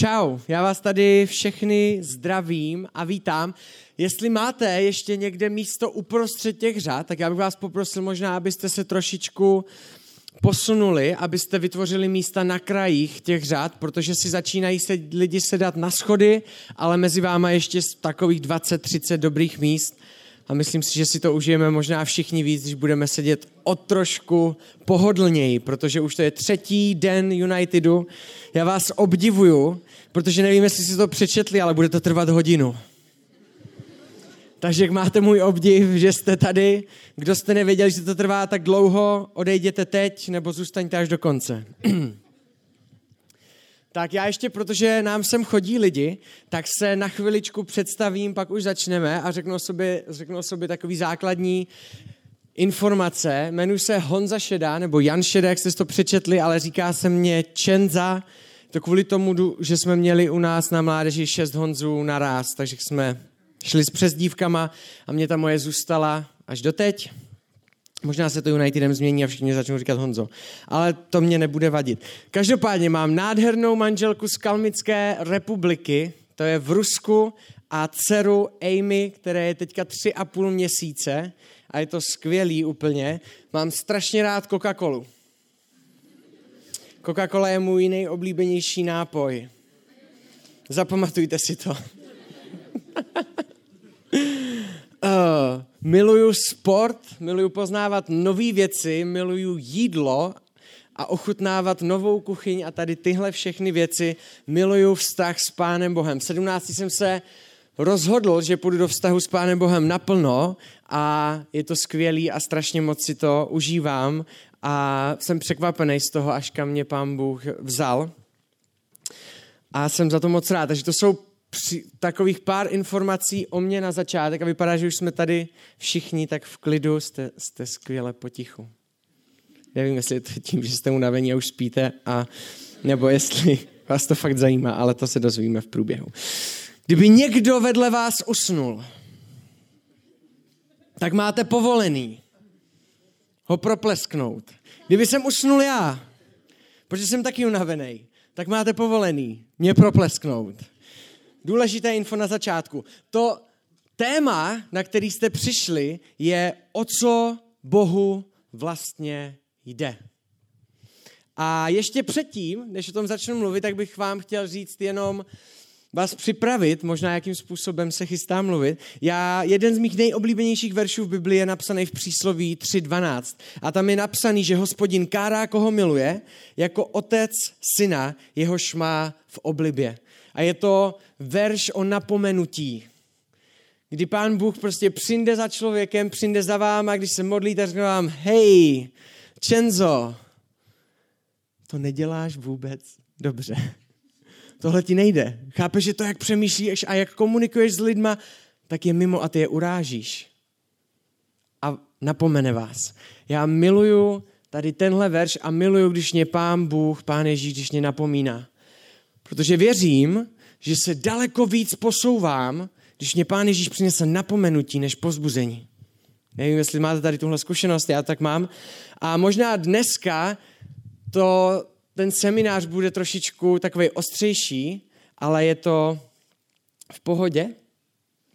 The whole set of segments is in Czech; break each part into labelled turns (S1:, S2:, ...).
S1: Čau, já vás tady všechny zdravím a vítám. Jestli máte ještě někde místo uprostřed těch řad, tak já bych vás poprosil možná, abyste se trošičku posunuli, abyste vytvořili místa na krajích těch řad, protože si začínají se lidi sedat na schody, ale mezi váma ještě takových 20-30 dobrých míst a myslím si, že si to užijeme možná všichni víc, když budeme sedět o trošku pohodlněji, protože už to je třetí den Unitedu. Já vás obdivuju, protože nevím, jestli si to přečetli, ale bude to trvat hodinu. Takže jak máte můj obdiv, že jste tady, kdo jste nevěděli, že to trvá tak dlouho, odejděte teď nebo zůstaňte až do konce. Tak já ještě, protože nám sem chodí lidi, tak se na chviličku představím, pak už začneme a řeknu o sobě, řeknu o sobě takový základní informace. Jmenuji se Honza Šeda, nebo Jan Šeda, jak jste to přečetli, ale říká se mě Čenza. To kvůli tomu, že jsme měli u nás na mládeži šest Honzů naraz, takže jsme šli s přezdívkama a mě ta moje zůstala až doteď. Možná se to Unitedem změní a všichni začnou říkat Honzo. Ale to mě nebude vadit. Každopádně mám nádhernou manželku z Kalmické republiky, to je v Rusku, a dceru Amy, které je teďka tři a půl měsíce a je to skvělý úplně. Mám strašně rád Coca-Colu. Coca-Cola je můj nejoblíbenější nápoj. Zapamatujte si to. uh, miluju sport, miluju poznávat nové věci, miluju jídlo a ochutnávat novou kuchyň a tady tyhle všechny věci. Miluju vztah s Pánem Bohem. V 17 jsem se rozhodl, že půjdu do vztahu s Pánem Bohem naplno a je to skvělý a strašně moc si to užívám a jsem překvapený z toho, až kam mě Pán Bůh vzal. A jsem za to moc rád. Takže to jsou při, takových pár informací o mě na začátek a vypadá, že už jsme tady všichni tak v klidu, jste, jste skvěle potichu. Nevím, jestli je to tím, že jste unavení a už spíte, a, nebo jestli vás to fakt zajímá, ale to se dozvíme v průběhu. Kdyby někdo vedle vás usnul, tak máte povolený ho proplesknout. Kdyby jsem usnul já, protože jsem taky unavený, tak máte povolený mě proplesknout. Důležité info na začátku. To téma, na který jste přišli, je o co Bohu vlastně jde. A ještě předtím, než o tom začnu mluvit, tak bych vám chtěl říct jenom vás připravit, možná jakým způsobem se chystám mluvit. Já, jeden z mých nejoblíbenějších veršů v Biblii je napsaný v přísloví 3.12. A tam je napsaný, že hospodin kárá, koho miluje, jako otec syna, jehož má v oblibě. A je to verš o napomenutí. Kdy pán Bůh prostě přijde za člověkem, přijde za vám a když se modlí, tak řekne vám, hej, Čenzo, to neděláš vůbec dobře. Tohle ti nejde. Chápeš, že to, jak přemýšlíš a jak komunikuješ s lidma, tak je mimo a ty je urážíš. A napomene vás. Já miluju tady tenhle verš a miluju, když mě pán Bůh, pán Ježíš, když mě napomíná. Protože věřím, že se daleko víc posouvám, když mě pán Ježíš přinese napomenutí než pozbuzení. Nevím, jestli máte tady tuhle zkušenost, já tak mám. A možná dneska to, ten seminář bude trošičku takový ostřejší, ale je to v pohodě,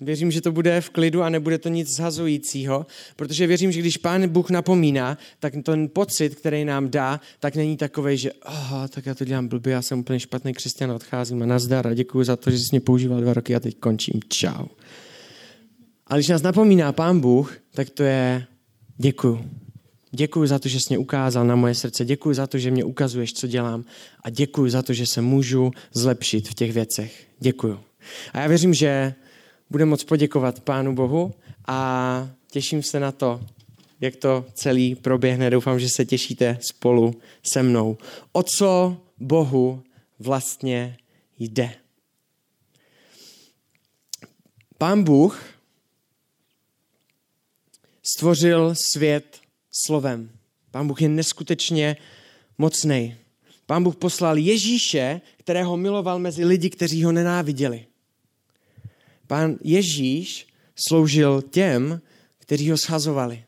S1: Věřím, že to bude v klidu a nebude to nic zhazujícího, protože věřím, že když Pán Bůh napomíná, tak ten pocit, který nám dá, tak není takový, že oh, tak já to dělám blbě, já jsem úplně špatný křesťan, odcházím a nazdar a děkuji za to, že jsi mě používal dva roky a teď končím. Čau. Ale když nás napomíná Pán Bůh, tak to je děkuju. Děkuji za to, že jsi mě ukázal na moje srdce. Děkuji za to, že mě ukazuješ, co dělám. A děkuji za to, že se můžu zlepšit v těch věcech. Děkuji. A já věřím, že budeme moc poděkovat Pánu Bohu a těším se na to, jak to celý proběhne. Doufám, že se těšíte spolu se mnou. O co Bohu vlastně jde? Pán Bůh stvořil svět slovem. Pán Bůh je neskutečně mocný. Pán Bůh poslal Ježíše, kterého miloval mezi lidi, kteří ho nenáviděli. Pán Ježíš sloužil těm, kteří ho schazovali.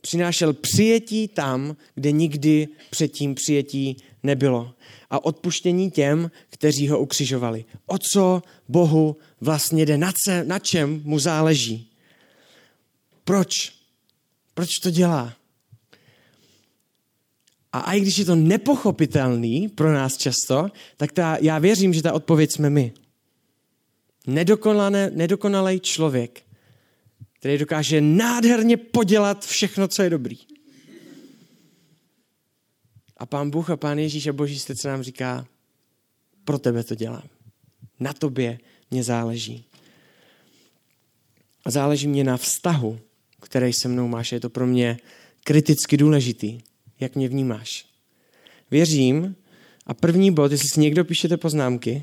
S1: Přinášel přijetí tam, kde nikdy předtím přijetí nebylo. A odpuštění těm, kteří ho ukřižovali. O co Bohu vlastně jde, na, na čem mu záleží. Proč? Proč to dělá? A i když je to nepochopitelný pro nás často, tak ta, já věřím, že ta odpověď jsme my. Nedokonalý člověk, který dokáže nádherně podělat všechno, co je dobrý. A pán Bůh a pán Ježíš a boží se nám říká, pro tebe to dělám. Na tobě mě záleží. A záleží mě na vztahu, který se mnou máš. Je to pro mě kriticky důležitý, jak mě vnímáš. Věřím, a první bod, jestli si někdo píšete poznámky,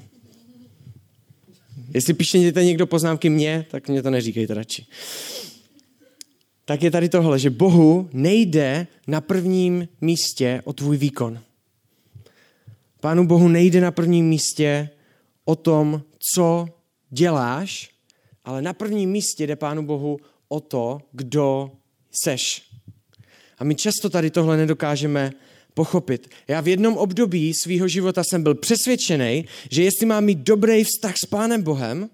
S1: jestli píšete někdo poznámky mě, tak mě to neříkejte radši. Tak je tady tohle, že Bohu nejde na prvním místě o tvůj výkon. Pánu Bohu nejde na prvním místě o tom, co děláš, ale na prvním místě jde Pánu Bohu o to, kdo seš. A my často tady tohle nedokážeme pochopit. Já v jednom období svého života jsem byl přesvědčený, že jestli mám mít dobrý vztah s Pánem Bohem,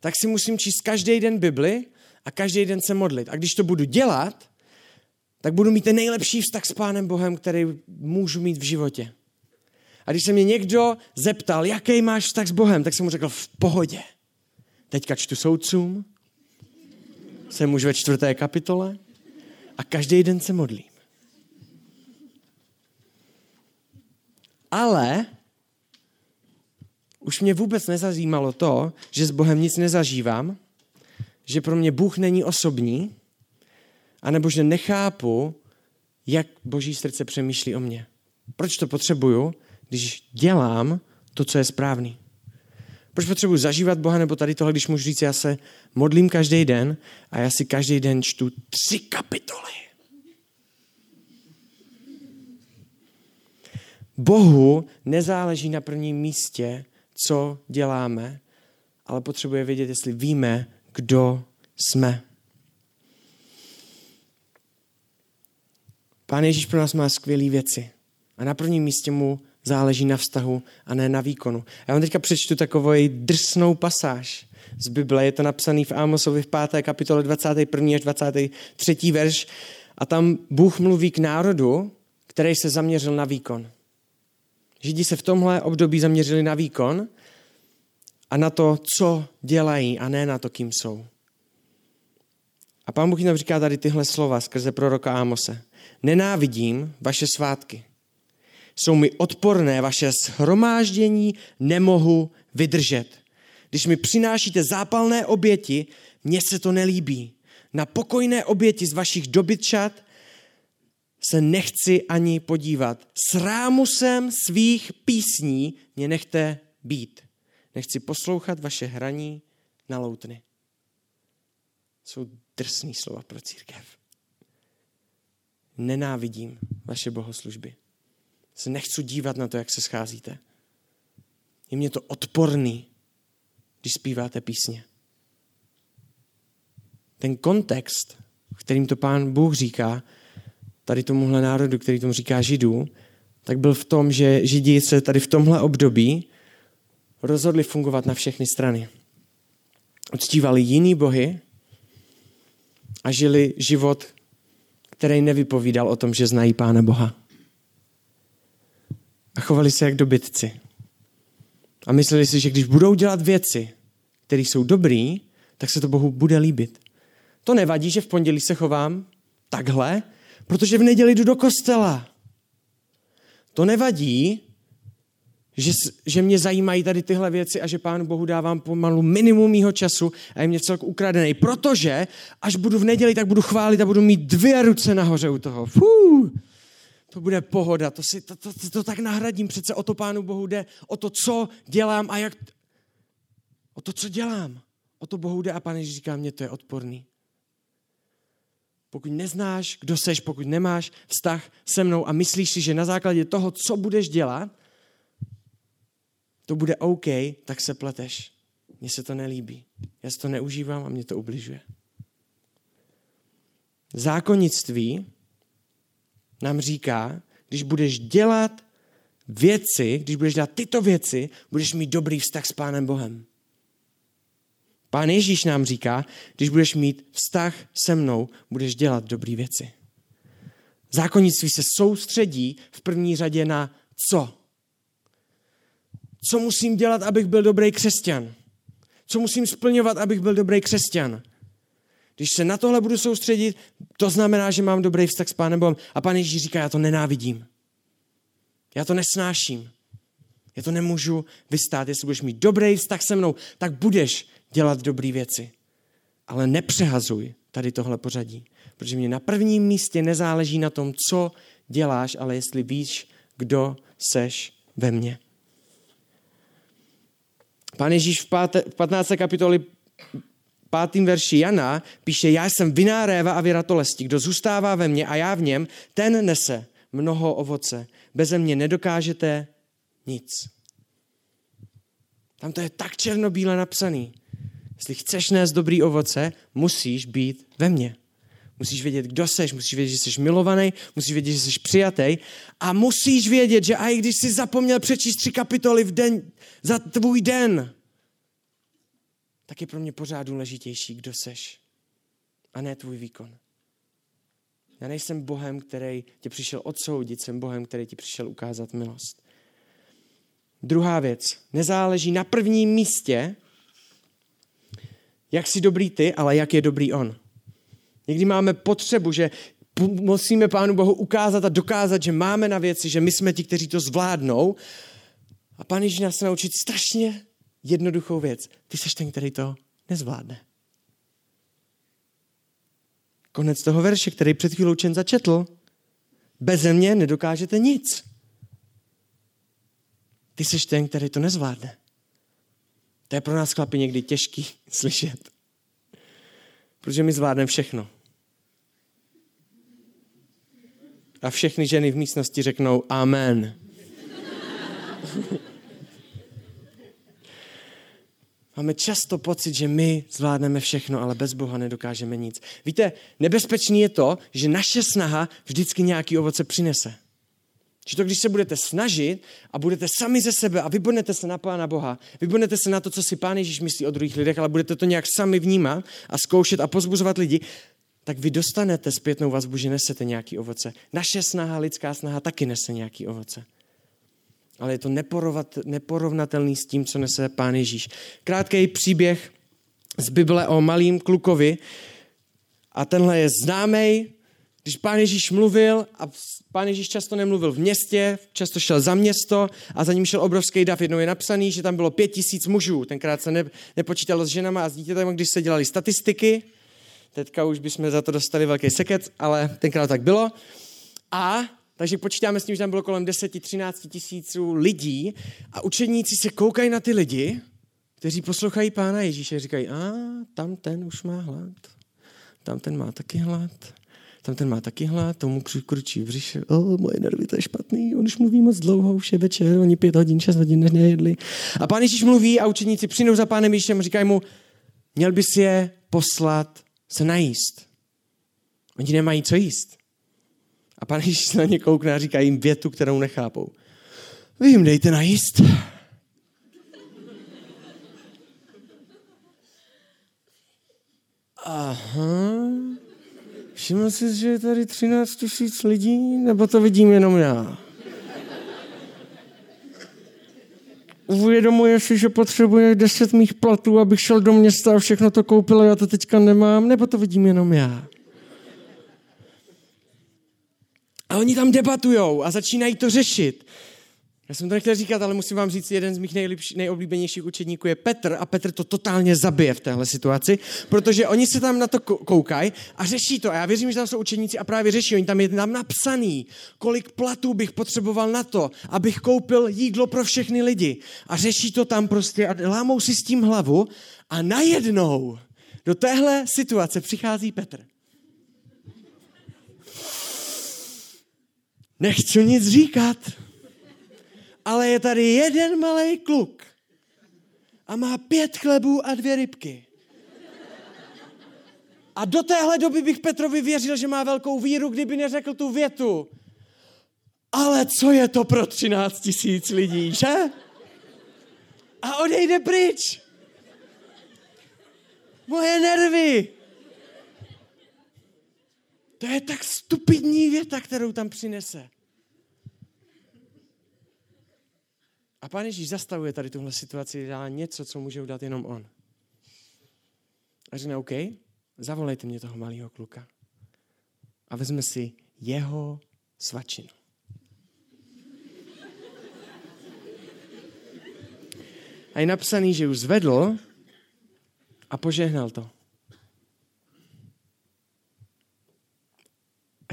S1: tak si musím číst každý den Bibli a každý den se modlit. A když to budu dělat, tak budu mít ten nejlepší vztah s Pánem Bohem, který můžu mít v životě. A když se mě někdo zeptal, jaký máš vztah s Bohem, tak jsem mu řekl, v pohodě. Teďka čtu soudcům, jsem už ve čtvrté kapitole a každý den se modlím. Ale už mě vůbec nezajímalo to, že s Bohem nic nezažívám, že pro mě Bůh není osobní, anebo že nechápu, jak Boží srdce přemýšlí o mě. Proč to potřebuju, když dělám to, co je správný? Proč potřebuji zažívat Boha, nebo tady tohle, když můžu říct, já se modlím každý den a já si každý den čtu tři kapitoly. Bohu nezáleží na prvním místě, co děláme, ale potřebuje vědět, jestli víme, kdo jsme. Pán Ježíš pro nás má skvělé věci. A na prvním místě mu záleží na vztahu a ne na výkonu. Já vám teďka přečtu takovou drsnou pasáž z Bible. Je to napsaný v Amosovi v 5. kapitole 21. až 23. verš. A tam Bůh mluví k národu, který se zaměřil na výkon. Židi se v tomhle období zaměřili na výkon a na to, co dělají a ne na to, kým jsou. A pán Bůh nám říká tady tyhle slova skrze proroka Ámose. Nenávidím vaše svátky. Jsou mi odporné vaše shromáždění, nemohu vydržet. Když mi přinášíte zápalné oběti, mně se to nelíbí. Na pokojné oběti z vašich dobytčat se nechci ani podívat. S rámusem svých písní mě nechte být. Nechci poslouchat vaše hraní na loutny. Jsou drsný slova pro církev. Nenávidím vaše bohoslužby. Se nechci dívat na to, jak se scházíte. Je mě to odporný, když zpíváte písně. Ten kontext, v kterým to pán Bůh říká, tady tomuhle národu, který tomu říká židů, tak byl v tom, že židi se tady v tomhle období rozhodli fungovat na všechny strany. Uctívali jiný bohy a žili život, který nevypovídal o tom, že znají Pána Boha. A chovali se jak dobytci. A mysleli si, že když budou dělat věci, které jsou dobrý, tak se to Bohu bude líbit. To nevadí, že v pondělí se chovám takhle, protože v neděli jdu do kostela. To nevadí, že, že mě zajímají tady tyhle věci a že Pánu Bohu dávám pomalu minimum mýho času a je mě celku ukradený, protože až budu v neděli, tak budu chválit a budu mít dvě ruce nahoře u toho. Fuh, to bude pohoda, to, si, to, to, to, to tak nahradím. Přece o to Pánu Bohu jde, o to, co dělám a jak... O to, co dělám. O to Bohu jde a Ježíš říká, mě to je odporný. Pokud neznáš, kdo seš, pokud nemáš vztah se mnou a myslíš si, že na základě toho, co budeš dělat, to bude OK, tak se pleteš. Mně se to nelíbí. Já si to neužívám a mě to ubližuje. Zákonnictví nám říká, když budeš dělat věci, když budeš dělat tyto věci, budeš mít dobrý vztah s Pánem Bohem. Pán Ježíš nám říká, když budeš mít vztah se mnou, budeš dělat dobré věci. Zákonnictví se soustředí v první řadě na co? Co musím dělat, abych byl dobrý křesťan? Co musím splňovat, abych byl dobrý křesťan? Když se na tohle budu soustředit, to znamená, že mám dobrý vztah s Pánem Bohem. A Pán Ježíš říká, já to nenávidím. Já to nesnáším. Já to nemůžu vystát. Jestli budeš mít dobrý vztah se mnou, tak budeš dělat dobré věci. Ale nepřehazuj tady tohle pořadí. Protože mě na prvním místě nezáleží na tom, co děláš, ale jestli víš, kdo seš ve mně. Pán Ježíš v, páté, v 15. kapitoli 5. verši Jana píše, já jsem viná réva a věratolesti. Kdo zůstává ve mně a já v něm, ten nese mnoho ovoce. Beze mě nedokážete nic. Tam to je tak černobíle napsaný. Jestli chceš nést dobrý ovoce, musíš být ve mně. Musíš vědět, kdo seš, musíš vědět, že jsi milovaný, musíš vědět, že jsi přijatý a musíš vědět, že i když jsi zapomněl přečíst tři kapitoly v den, za tvůj den, tak je pro mě pořád důležitější, kdo seš a ne tvůj výkon. Já nejsem Bohem, který tě přišel odsoudit, jsem Bohem, který ti přišel ukázat milost. Druhá věc. Nezáleží na prvním místě, jak jsi dobrý ty, ale jak je dobrý on. Někdy máme potřebu, že musíme Pánu Bohu ukázat a dokázat, že máme na věci, že my jsme ti, kteří to zvládnou. A Pán Ježíš nás naučit strašně jednoduchou věc. Ty jsi ten, který to nezvládne. Konec toho verše, který před chvílou Čen začetl. Beze mě nedokážete nic. Ty jsi ten, který to nezvládne. To je pro nás chlapi někdy těžký slyšet. Protože my zvládneme všechno. A všechny ženy v místnosti řeknou Amen. Máme často pocit, že my zvládneme všechno, ale bez Boha nedokážeme nic. Víte, nebezpečný je to, že naše snaha vždycky nějaký ovoce přinese. Že to, když se budete snažit a budete sami ze sebe a vybudete se na Pána Boha, vybudete se na to, co si Pán Ježíš myslí o druhých lidech, ale budete to nějak sami vnímat a zkoušet a pozbuzovat lidi, tak vy dostanete zpětnou vazbu, že nesete nějaký ovoce. Naše snaha, lidská snaha taky nese nějaký ovoce. Ale je to neporovnatelný s tím, co nese Pán Ježíš. Krátký příběh z Bible o malým klukovi. A tenhle je známý, když pán Ježíš mluvil, a pán Ježíš často nemluvil v městě, často šel za město a za ním šel obrovský dav. Jednou je napsaný, že tam bylo pět tisíc mužů. Tenkrát se ne, nepočítalo s ženama a s dítětem, když se dělali statistiky. Teďka už bychom za to dostali velký seket, ale tenkrát tak bylo. A takže počítáme s tím, že tam bylo kolem 10-13 tisíců lidí a učedníci se koukají na ty lidi, kteří poslouchají pána Ježíše a říkají, a tam ten už má hlad, tam ten má taky hlad, tam ten má taky hlad, tomu kručí v břiše, o, moje nervy, to je špatný, on už mluví moc dlouho, už je večer, oni pět hodin, šest hodin nejedli. A pán Ježíš mluví a učeníci přijdou za pánem Ježíšem a říkají mu, měl bys je poslat se najíst. Oni nemají co jíst. A pán Ježíš na ně koukne a říká jim větu, kterou nechápou. Vy jim dejte najíst. Aha. Všiml jsi, že je tady 13 tisíc lidí, nebo to vidím jenom já? Uvědomuje si, že potřebuje 10 mých platů, abych šel do města a všechno to koupil a já to teďka nemám, nebo to vidím jenom já? A oni tam debatujou a začínají to řešit. Já jsem to nechtěl říkat, ale musím vám říct, jeden z mých nejlepší, nejoblíbenějších učedníků je Petr a Petr to totálně zabije v téhle situaci, protože oni se tam na to koukají a řeší to. A já věřím, že tam jsou učedníci a právě řeší. Oni tam je tam napsaný, kolik platů bych potřeboval na to, abych koupil jídlo pro všechny lidi. A řeší to tam prostě a lámou si s tím hlavu a najednou do téhle situace přichází Petr. Nechci nic říkat ale je tady jeden malý kluk a má pět chlebů a dvě rybky. A do téhle doby bych Petrovi věřil, že má velkou víru, kdyby neřekl tu větu. ale co je to pro 13 tisíc lidí, že? A odejde pryč. Moje nervy. To je tak stupidní věta, kterou tam přinese. A pán Ježíš zastavuje tady tuhle situaci, dá něco, co může udělat jenom on. A řekne, OK, zavolejte mě toho malého kluka. A vezme si jeho svačinu. A je napsaný, že už zvedl a požehnal to.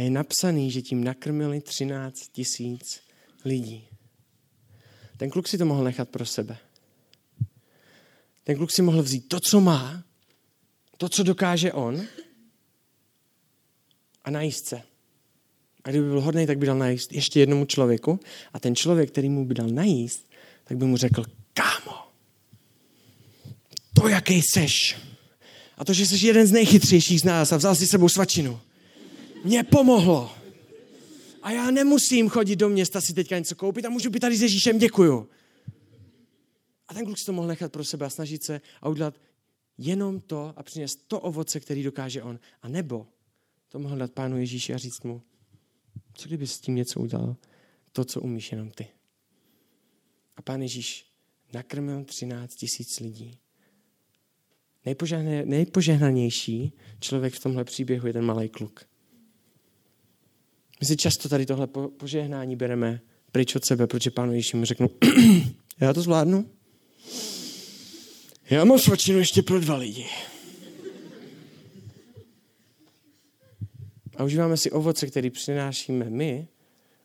S1: Je napsaný, že tím nakrmili 13 tisíc lidí. Ten kluk si to mohl nechat pro sebe. Ten kluk si mohl vzít to, co má, to, co dokáže on a najíst se. A kdyby byl hodný, tak by dal najíst ještě jednomu člověku a ten člověk, který mu by dal najíst, tak by mu řekl, kámo, to, jaký seš, a to, že jsi jeden z nejchytřejších z nás a vzal si sebou svačinu, mě pomohlo. A já nemusím chodit do města si teďka něco koupit a můžu být tady s Ježíšem, děkuju. A ten kluk si to mohl nechat pro sebe a snažit se a udělat jenom to a přinést to ovoce, který dokáže on. A nebo to mohl dát pánu Ježíši a říct mu, co kdyby s tím něco udělal, to, co umíš jenom ty. A pán Ježíš nakrmil 13 tisíc lidí. Nejpožehnanější člověk v tomhle příběhu je ten malý kluk. My si často tady tohle požehnání bereme pryč od sebe, protože pánu Ježíši řeknu, já to zvládnu. Já mám svačinu ještě pro dva lidi. A užíváme si ovoce, který přinášíme my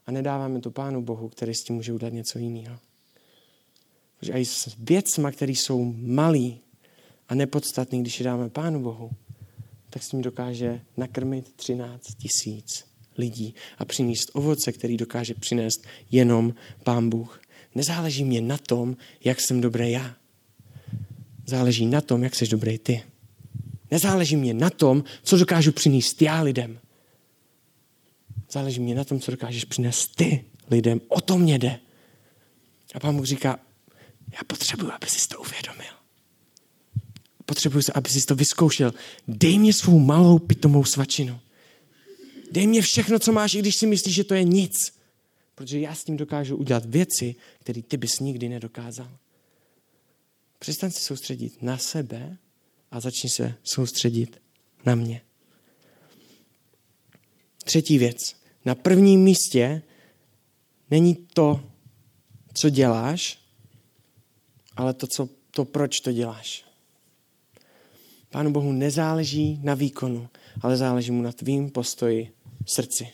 S1: a nedáváme to Pánu Bohu, který s tím může udělat něco jiného. Protože i s věcma, které jsou malý a nepodstatný, když je dáme Pánu Bohu, tak s tím dokáže nakrmit 13 tisíc lidí a přinést ovoce, který dokáže přinést jenom Pán Bůh. Nezáleží mě na tom, jak jsem dobrý já. Záleží na tom, jak jsi dobrý ty. Nezáleží mě na tom, co dokážu přinést já lidem. Záleží mě na tom, co dokážeš přinést ty lidem. O to mě jde. A pán Bůh říká, já potřebuji, aby jsi to uvědomil. Potřebuji, aby jsi to vyzkoušel. Dej mě svou malou pitomou svačinu. Dej mě všechno, co máš, i když si myslíš, že to je nic. Protože já s tím dokážu udělat věci, které ty bys nikdy nedokázal. Přestaň se soustředit na sebe a začni se soustředit na mě. Třetí věc. Na prvním místě není to, co děláš, ale to, co, to proč to děláš. Pánu Bohu nezáleží na výkonu, ale záleží mu na tvým postoji v srdci.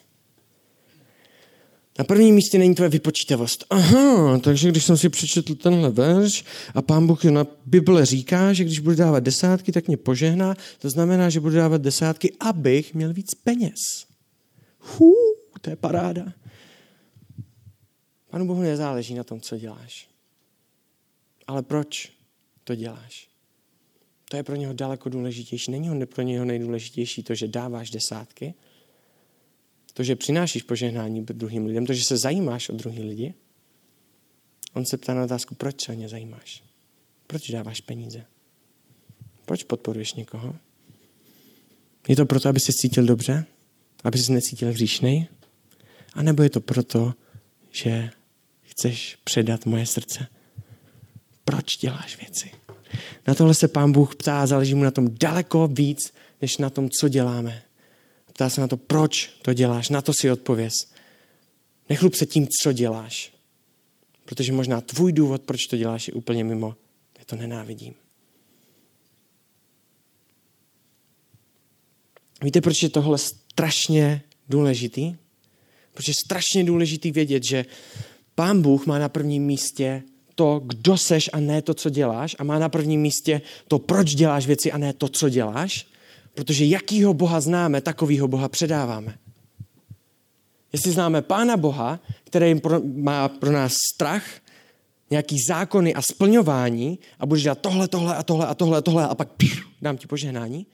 S1: Na prvním místě není tvoje vypočítavost. Aha, takže když jsem si přečetl tenhle verš a pán Bůh na Bible říká, že když budu dávat desátky, tak mě požehná, to znamená, že budu dávat desátky, abych měl víc peněz. Hů, to je paráda. Panu Bohu nezáleží na tom, co děláš. Ale proč to děláš? To je pro něho daleko důležitější. Není ho pro něho nejdůležitější to, že dáváš desátky, to, že přinášíš požehnání druhým lidem, to, že se zajímáš o druhý lidi. On se ptá na otázku, proč se o ně zajímáš? Proč dáváš peníze? Proč podporuješ někoho? Je to proto, aby se cítil dobře? Aby se necítil hříšnej? A nebo je to proto, že chceš předat moje srdce? Proč děláš věci? Na tohle se pán Bůh ptá, záleží mu na tom daleko víc, než na tom, co děláme. Ptá se na to, proč to děláš. Na to si odpověz. Nechlup se tím, co děláš. Protože možná tvůj důvod, proč to děláš, je úplně mimo. Já to nenávidím. Víte, proč je tohle strašně důležitý? Proč je strašně důležitý vědět, že Pán Bůh má na prvním místě to, kdo seš a ne to, co děláš a má na prvním místě to, proč děláš věci a ne to, co děláš. Protože jakýho Boha známe, takovýho Boha předáváme. Jestli známe Pána Boha, který má pro nás strach, nějaký zákony a splňování a budeš dělat tohle, tohle a tohle a tohle a tohle a pak píš, dám ti požehnání,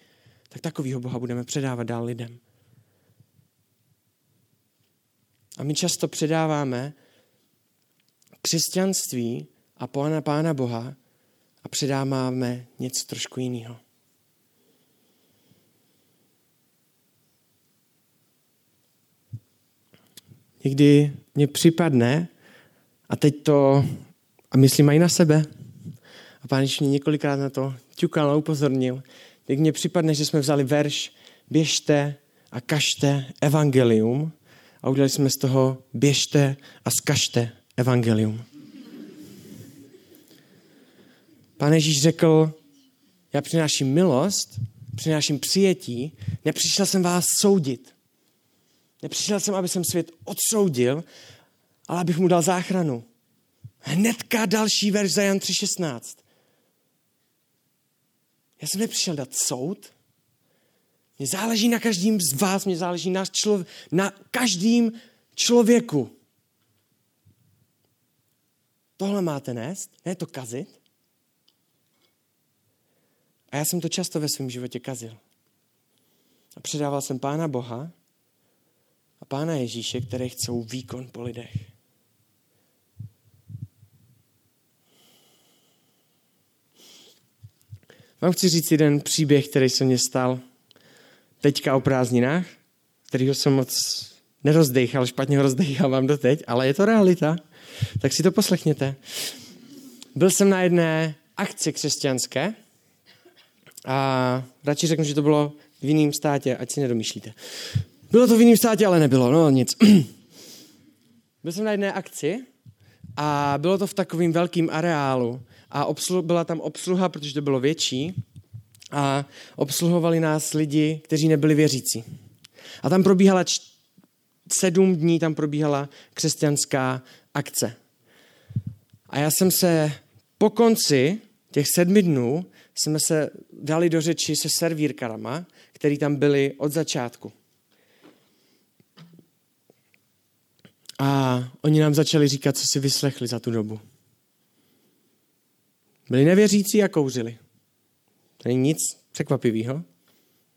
S1: tak takovýho Boha budeme předávat dál lidem. A my často předáváme křesťanství a Pána Pána Boha a předáváme něco trošku jiného. Někdy mě připadne, a teď to, a myslím mají na sebe, a pán mě několikrát na to ťukal a upozornil, tak mně připadne, že jsme vzali verš běžte a kažte evangelium a udělali jsme z toho běžte a zkažte evangelium. Pán Ježíš řekl, já přináším milost, přináším přijetí, nepřišel jsem vás soudit. Nepřišel jsem, aby jsem svět odsoudil, ale abych mu dal záchranu. Hnedka další verš za Jan 3.16. Já jsem nepřišel dát soud. Mně záleží na každém z vás, mně záleží na, člo, na každém člověku. Tohle máte nést, ne to kazit. A já jsem to často ve svém životě kazil. A předával jsem Pána Boha Pána Ježíše, které chcou výkon po lidech. Vám chci říct jeden příběh, který se mě stal teďka o prázdninách, kterýho jsem moc nerozdechal, špatně ho rozdechávám doteď, ale je to realita. Tak si to poslechněte. Byl jsem na jedné akci křesťanské a radši řeknu, že to bylo v jiném státě, ať si nedomýšlíte. Bylo to v jiném státě, ale nebylo, no nic. Byl jsem na jedné akci a bylo to v takovém velkém areálu a obslu, byla tam obsluha, protože to bylo větší a obsluhovali nás lidi, kteří nebyli věřící. A tam probíhala č- sedm dní, tam probíhala křesťanská akce. A já jsem se po konci těch sedmi dnů jsme se dali do řeči se servírkarama, který tam byli od začátku. A oni nám začali říkat, co si vyslechli za tu dobu. Byli nevěřící a kouřili. To není nic překvapivého.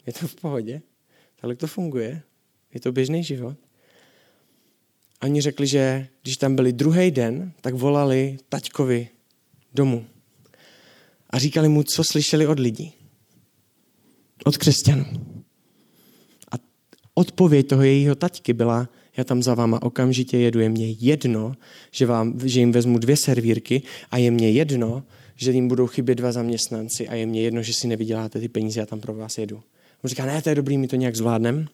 S1: Je to v pohodě. Tak to funguje. Je to běžný život. A oni řekli, že když tam byli druhý den, tak volali taťkovi domů. A říkali mu, co slyšeli od lidí. Od křesťanů. A odpověď toho jejího taťky byla, já tam za váma okamžitě jedu, je mě jedno, že, vám, že jim vezmu dvě servírky a je mě jedno, že jim budou chybět dva zaměstnanci a je mě jedno, že si nevyděláte ty peníze, já tam pro vás jedu. On říká, ne, to je dobrý, my to nějak zvládneme.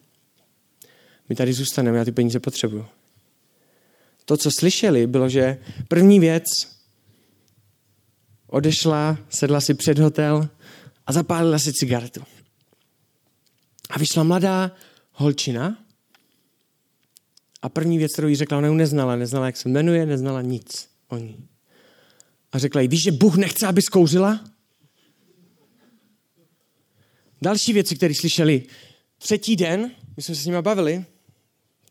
S1: My tady zůstaneme, já ty peníze potřebuju. To, co slyšeli, bylo, že první věc odešla, sedla si před hotel a zapálila si cigaretu. A vyšla mladá holčina a první věc, kterou jí řekla, ona ji neznala, neznala, jak se jmenuje, neznala nic o ní. A řekla jí, víš, že Bůh nechce, aby zkouřila? Další věci, které slyšeli. Třetí den, my jsme se s nimi bavili,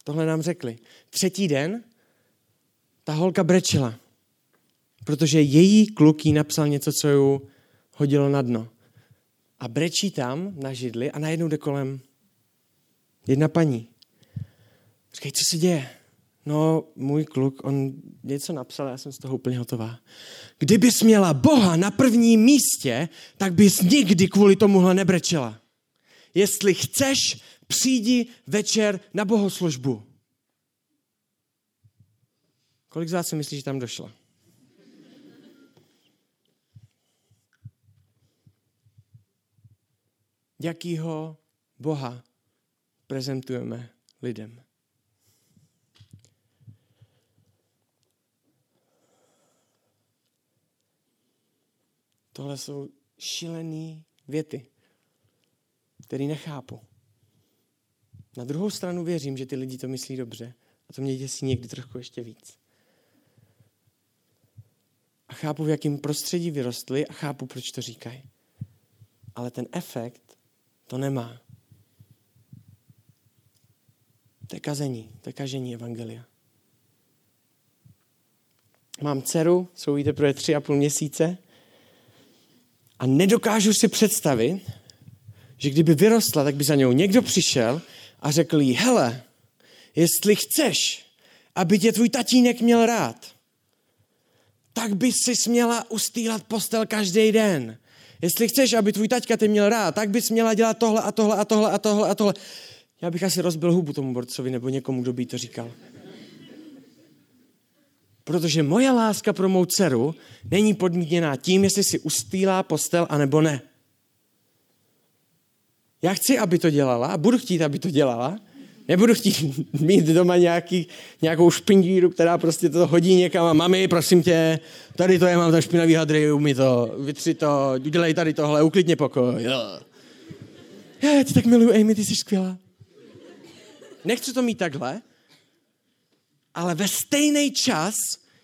S1: tohle nám řekli. Třetí den ta holka brečela, protože její kluk jí napsal něco, co ju hodilo na dno. A brečí tam na židli a najednou jde kolem jedna paní. Říkají, co se děje? No, můj kluk, on něco napsal, já jsem z toho úplně hotová. Kdybys měla Boha na prvním místě, tak bys nikdy kvůli tomuhle nebrečela. Jestli chceš, přijdi večer na bohoslužbu. Kolik z vás si myslí, že tam došla? Jakýho Boha prezentujeme lidem? Tohle jsou šílené věty, které nechápu. Na druhou stranu věřím, že ty lidi to myslí dobře. A to mě děsí někdy trochu ještě víc. A chápu, v jakém prostředí vyrostli a chápu, proč to říkají. Ale ten efekt to nemá. To je kazení, to je kažení evangelia. Mám dceru, jsou jí teprve tři a půl měsíce a nedokážu si představit, že kdyby vyrostla, tak by za něj někdo přišel a řekl jí, hele, jestli chceš, aby tě tvůj tatínek měl rád, tak bys si směla ustýlat postel každý den. Jestli chceš, aby tvůj taťka tě měl rád, tak bys měla dělat tohle a tohle a tohle a tohle a tohle. Já bych asi rozbil hubu tomu borcovi nebo někomu, kdo by to říkal. Protože moje láska pro mou dceru není podmíněná tím, jestli si ustýlá postel, anebo ne. Já chci, aby to dělala a budu chtít, aby to dělala. Nebudu chtít mít doma nějaký, nějakou špindíru, která prostě to hodí někam a mami, prosím tě, tady to je, mám tam špinavý hadry, umí to, vytři to, udělej tady tohle, uklidně pokoj. Jo. Já tě tak miluju, Amy, ty jsi skvělá. Nechci to mít takhle, ale ve stejný čas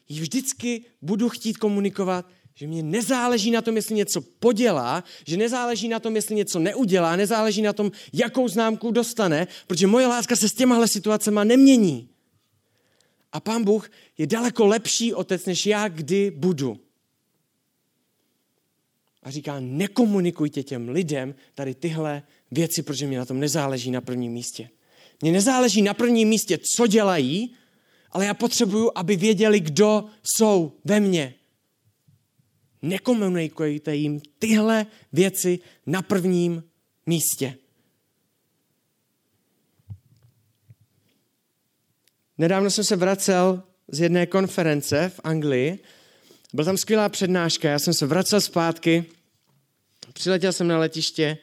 S1: ji vždycky budu chtít komunikovat, že mě nezáleží na tom, jestli něco podělá, že nezáleží na tom, jestli něco neudělá, nezáleží na tom, jakou známku dostane, protože moje láska se s těmahle situacemi nemění. A pán Bůh je daleko lepší otec, než já kdy budu. A říká, nekomunikujte těm lidem tady tyhle věci, protože mě na tom nezáleží na prvním místě. Mně nezáleží na prvním místě, co dělají, ale já potřebuju, aby věděli, kdo jsou ve mně. Nekomunikujte jim tyhle věci na prvním místě. Nedávno jsem se vracel z jedné konference v Anglii. Byla tam skvělá přednáška, já jsem se vracel zpátky, přiletěl jsem na letiště,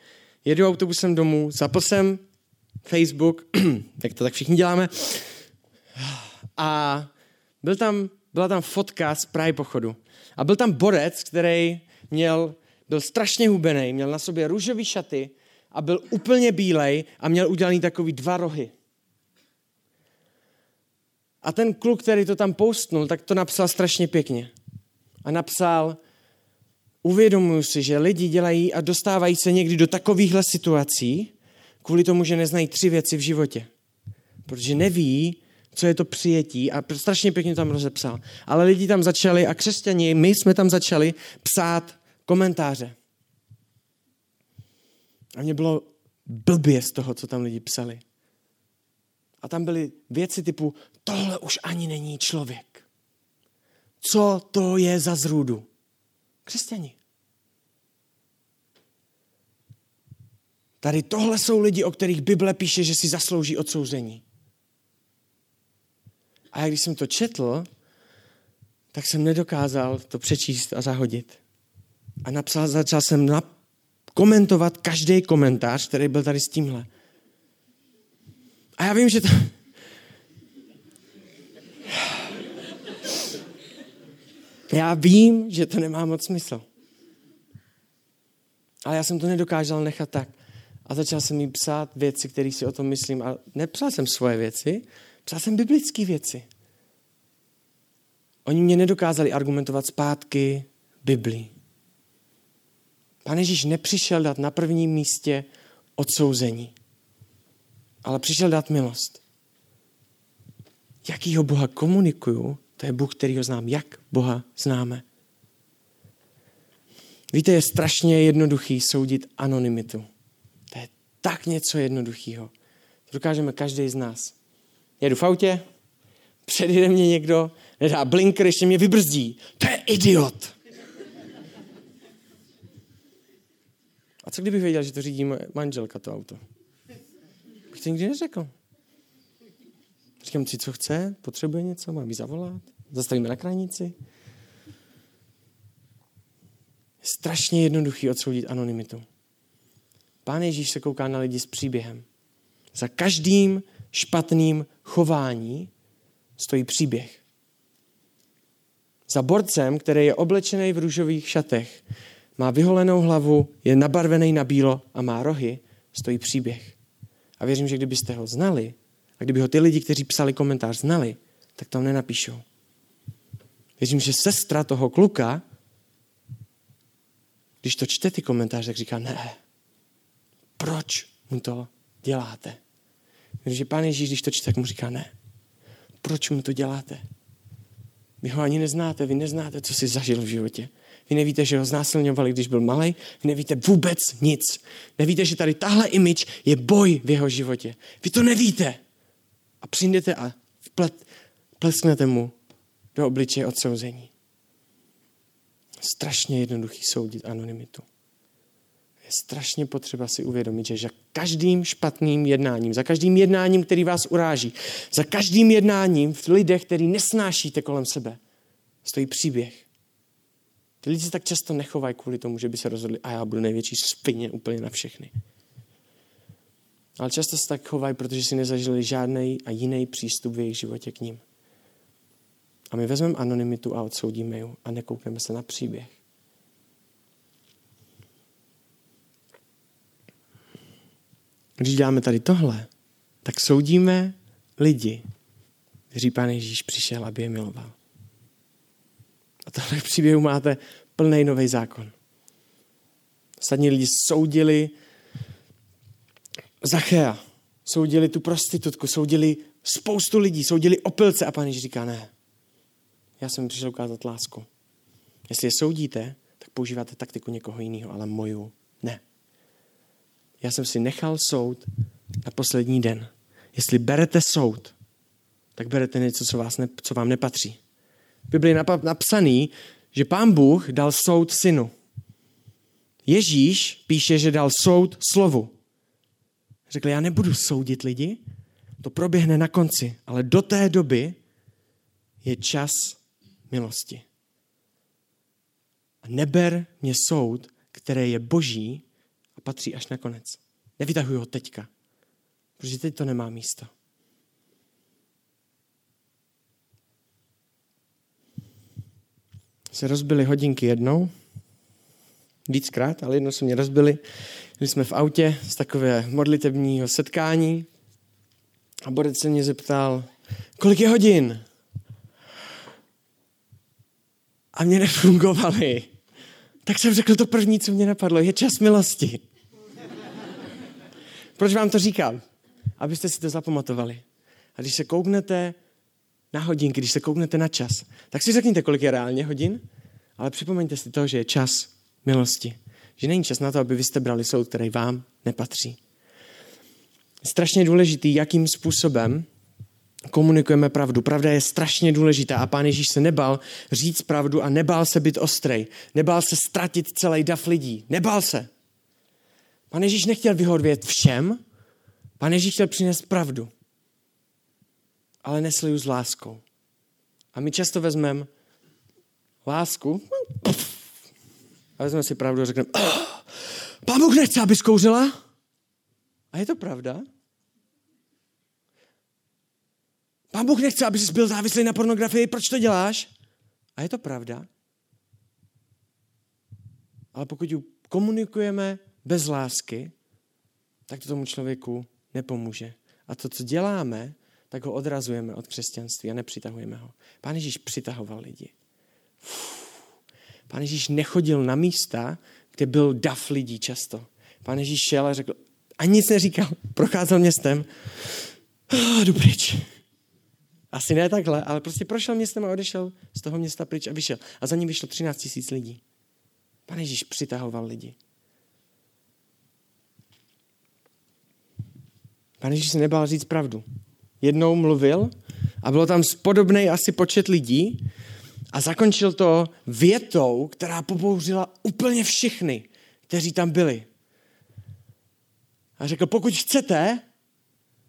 S1: jedu autobusem domů, zapl jsem Facebook, jak to tak všichni děláme, a byl tam, byla tam fotka z Pride pochodu. A byl tam borec, který měl, byl strašně hubený, měl na sobě růžové šaty a byl úplně bílej a měl udělaný takový dva rohy. A ten kluk, který to tam postnul, tak to napsal strašně pěkně. A napsal, uvědomuji si, že lidi dělají a dostávají se někdy do takovýchhle situací, kvůli tomu, že neznají tři věci v životě. Protože neví, co je to přijetí a strašně pěkně tam rozepsal. Ale lidi tam začali a křesťani, my jsme tam začali psát komentáře. A mě bylo blbě z toho, co tam lidi psali. A tam byly věci typu, tohle už ani není člověk. Co to je za zrůdu? Křesťani. Tady tohle jsou lidi, o kterých Bible píše, že si zaslouží odsouzení. A když jsem to četl, tak jsem nedokázal to přečíst a zahodit. A napsal, začal jsem na, komentovat každý komentář, který byl tady s tímhle. A já vím, že to... Já vím, že to nemá moc smysl. Ale já jsem to nedokázal nechat tak. A začal jsem jí psát věci, které si o tom myslím. A nepsal jsem svoje věci, Psal jsem biblické věci. Oni mě nedokázali argumentovat zpátky Biblii. Pán Ježíš nepřišel dát na prvním místě odsouzení, ale přišel dát milost. Jakýho Boha komunikuju, to je Bůh, který ho znám. Jak Boha známe? Víte, je strašně jednoduchý soudit anonymitu. To je tak něco jednoduchého. To dokážeme každý z nás. Jedu v autě, předjede mě někdo, nedá blinker, ještě mě vybrzdí. To je idiot. A co kdybych věděl, že to řídí manželka to auto? Bych to nikdy neřekl. Říkám si, co chce, potřebuje něco, mám jí zavolat, zastavíme na krajnici. Strašně jednoduchý odsoudit anonymitu. Pán Ježíš se kouká na lidi s příběhem. Za každým špatným chování stojí příběh. Za borcem, který je oblečený v růžových šatech, má vyholenou hlavu, je nabarvený na bílo a má rohy, stojí příběh. A věřím, že kdybyste ho znali, a kdyby ho ty lidi, kteří psali komentář, znali, tak tam nenapíšou. Věřím, že sestra toho kluka, když to čte ty komentáře, tak říká, ne, proč mu to děláte? Že pán Ježíš, když to čte, tak mu říká ne. Proč mu to děláte? Vy ho ani neznáte, vy neznáte, co si zažil v životě. Vy nevíte, že ho znásilňovali, když byl malý. Vy nevíte vůbec nic. Nevíte, že tady tahle image je boj v jeho životě. Vy to nevíte. A přijdete a vplet, plesknete mu do obličeje odsouzení. Strašně jednoduchý soudit anonymitu. Je strašně potřeba si uvědomit, že za každým špatným jednáním, za každým jednáním, který vás uráží, za každým jednáním v lidech, který nesnášíte kolem sebe, stojí příběh. Ty lidi se tak často nechovají kvůli tomu, že by se rozhodli, a já budu největší spině úplně na všechny. Ale často se tak chovají, protože si nezažili žádný a jiný přístup v jejich životě k ním. A my vezmeme anonymitu a odsoudíme ji a nekoukneme se na příběh. Když děláme tady tohle, tak soudíme lidi, kteří Pán Ježíš přišel, aby je miloval. A tohle v příběhu máte plný nový zákon. Ostatní lidi soudili Zachea, soudili tu prostitutku, soudili spoustu lidí, soudili opilce a pán Ježíš říká, ne, já jsem přišel ukázat lásku. Jestli je soudíte, tak používáte taktiku někoho jiného, ale moju ne. Já jsem si nechal soud na poslední den. Jestli berete soud, tak berete něco, co, vás ne, co vám nepatří. V Biblii je napsaný, že pán Bůh dal soud synu. Ježíš píše, že dal soud slovu. Řekl, já nebudu soudit lidi, to proběhne na konci, ale do té doby je čas milosti. A neber mě soud, který je boží a patří až na konec. Nevytahuji ho teďka, protože teď to nemá místo. Se rozbily hodinky jednou, víckrát, ale jednou se mě rozbili. Byli jsme v autě z takové modlitebního setkání a Borec se mě zeptal, kolik je hodin? A mě nefungovaly. Tak jsem řekl to první, co mě napadlo. Je čas milosti. Proč vám to říkám? Abyste si to zapamatovali. A když se kouknete na hodinky, když se kouknete na čas, tak si řekněte, kolik je reálně hodin, ale připomeňte si to, že je čas milosti. Že není čas na to, aby vy jste brali soud, který vám nepatří. Strašně důležitý, jakým způsobem komunikujeme pravdu. Pravda je strašně důležitá a pán Ježíš se nebal říct pravdu a nebál se být ostrej. Nebál se ztratit celý dav lidí. Nebál se. Pán Ježíš nechtěl vyhodvět všem, pán Ježíš chtěl přinést pravdu. Ale nesli ji s láskou. A my často vezmeme lásku a vezmeme si pravdu a řekneme, oh, pán Bůh nechce, aby zkouřila. A je to pravda? Pán Bůh nechce, aby jsi byl závislý na pornografii, proč to děláš? A je to pravda. Ale pokud ji komunikujeme bez lásky, tak to tomu člověku nepomůže. A to, co děláme, tak ho odrazujeme od křesťanství a nepřitahujeme ho. Pán Ježíš přitahoval lidi. Pán Ježíš nechodil na místa, kde byl dav lidí často. Pán Ježíš šel a řekl, a nic neříkal, procházel městem, oh, jdu pryč. Asi ne takhle, ale prostě prošel městem a odešel z toho města pryč a vyšel. A za ním vyšlo 13 tisíc lidí. Pan Ježíš přitahoval lidi. Pan Ježíš se nebál říct pravdu. Jednou mluvil a bylo tam podobný asi počet lidí a zakončil to větou, která pobouřila úplně všechny, kteří tam byli. A řekl, pokud chcete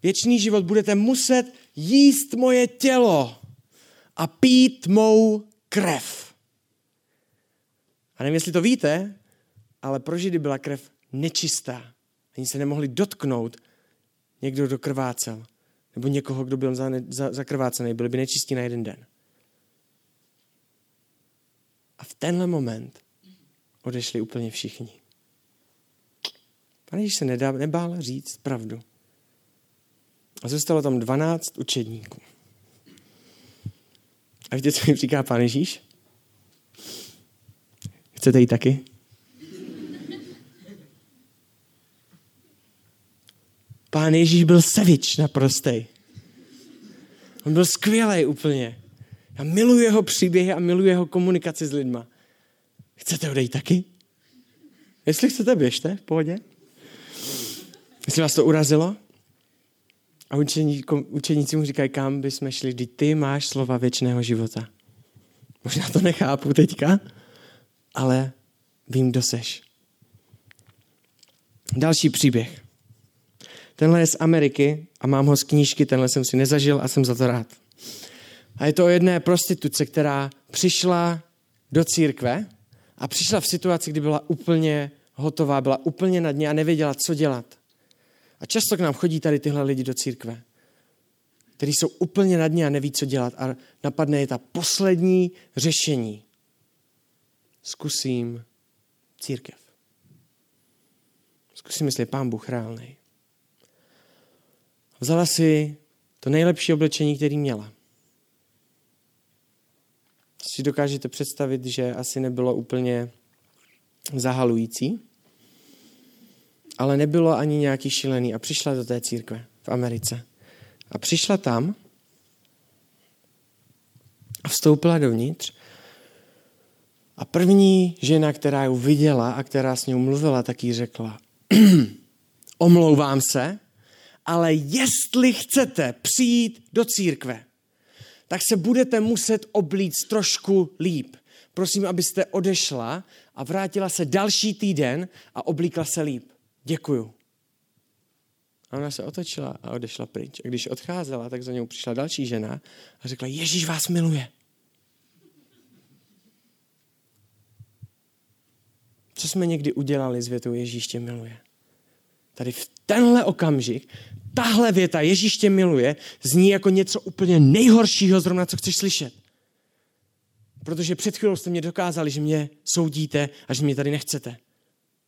S1: věčný život, budete muset jíst moje tělo a pít mou krev. A nevím, jestli to víte, ale pro Židy byla krev nečistá. Ani se nemohli dotknout někdo, kdo krvácel. Nebo někoho, kdo byl zakrvácený. Byli by nečistí na jeden den. A v tenhle moment odešli úplně všichni. Pane Ježíš se nedá, nebál říct pravdu. A zůstalo tam 12 učedníků. A víte, co mi říká pán Ježíš? Chcete jít taky? Pán Ježíš byl sevič naprostej. On byl skvělý úplně. Já miluji jeho příběhy a miluji jeho komunikaci s lidma. Chcete odejít taky? Jestli chcete, běžte, v pohodě. Jestli vás to urazilo? A učení, učeníci mu říkají, kam bychom šli, když ty máš slova věčného života. Možná to nechápu teďka, ale vím, kdo seš. Další příběh. Tenhle je z Ameriky a mám ho z knížky, tenhle jsem si nezažil a jsem za to rád. A je to o jedné prostituce, která přišla do církve a přišla v situaci, kdy byla úplně hotová, byla úplně na dně a nevěděla, co dělat. A často k nám chodí tady tyhle lidi do církve, kteří jsou úplně na dně a neví, co dělat a napadne je ta poslední řešení. Zkusím církev. Zkusím, jestli je pán Bůh reálný. Vzala si to nejlepší oblečení, který měla. Si dokážete představit, že asi nebylo úplně zahalující, ale nebylo ani nějaký šilený a přišla do té církve v Americe. A přišla tam a vstoupila dovnitř a první žena, která ji viděla a která s ní mluvila, tak jí řekla, omlouvám se, ale jestli chcete přijít do církve, tak se budete muset oblíct trošku líp. Prosím, abyste odešla a vrátila se další týden a oblíkla se líp. Děkuju. A ona se otočila a odešla pryč. A když odcházela, tak za něj přišla další žena a řekla, Ježíš vás miluje. Co jsme někdy udělali s větou Ježíš tě miluje? Tady v tenhle okamžik, tahle věta Ježíš tě miluje, zní jako něco úplně nejhoršího zrovna, co chceš slyšet. Protože před chvílou jste mě dokázali, že mě soudíte a že mě tady nechcete.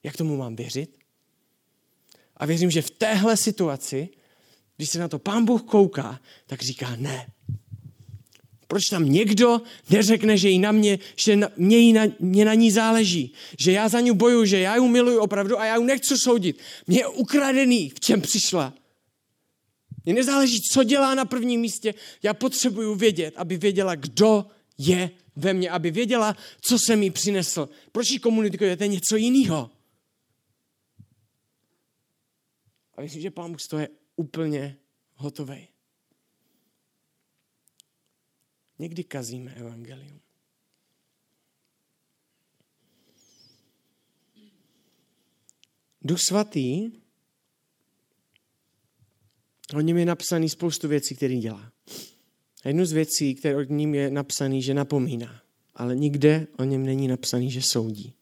S1: Jak tomu mám věřit? A věřím, že v téhle situaci, když se na to pán Bůh kouká, tak říká ne. Proč tam někdo neřekne, že, jí na mě, že na, mě, jí na, mě na ní záleží, že já za ní boju, že já ji miluji opravdu a já ji nechci soudit. Mě je ukradený, v čem přišla. Mně nezáleží, co dělá na prvním místě. Já potřebuju vědět, aby věděla, kdo je ve mně, aby věděla, co jsem jí přinesl. Proč jí komunikujete něco jiného? A myslím, že Pán Bůh z toho je úplně hotový. Někdy kazíme evangelium. Duch svatý, o něm je napsaný spoustu věcí, které dělá. A jednu z věcí, které o ním je napsaný, že napomíná. Ale nikde o něm není napsaný, že soudí.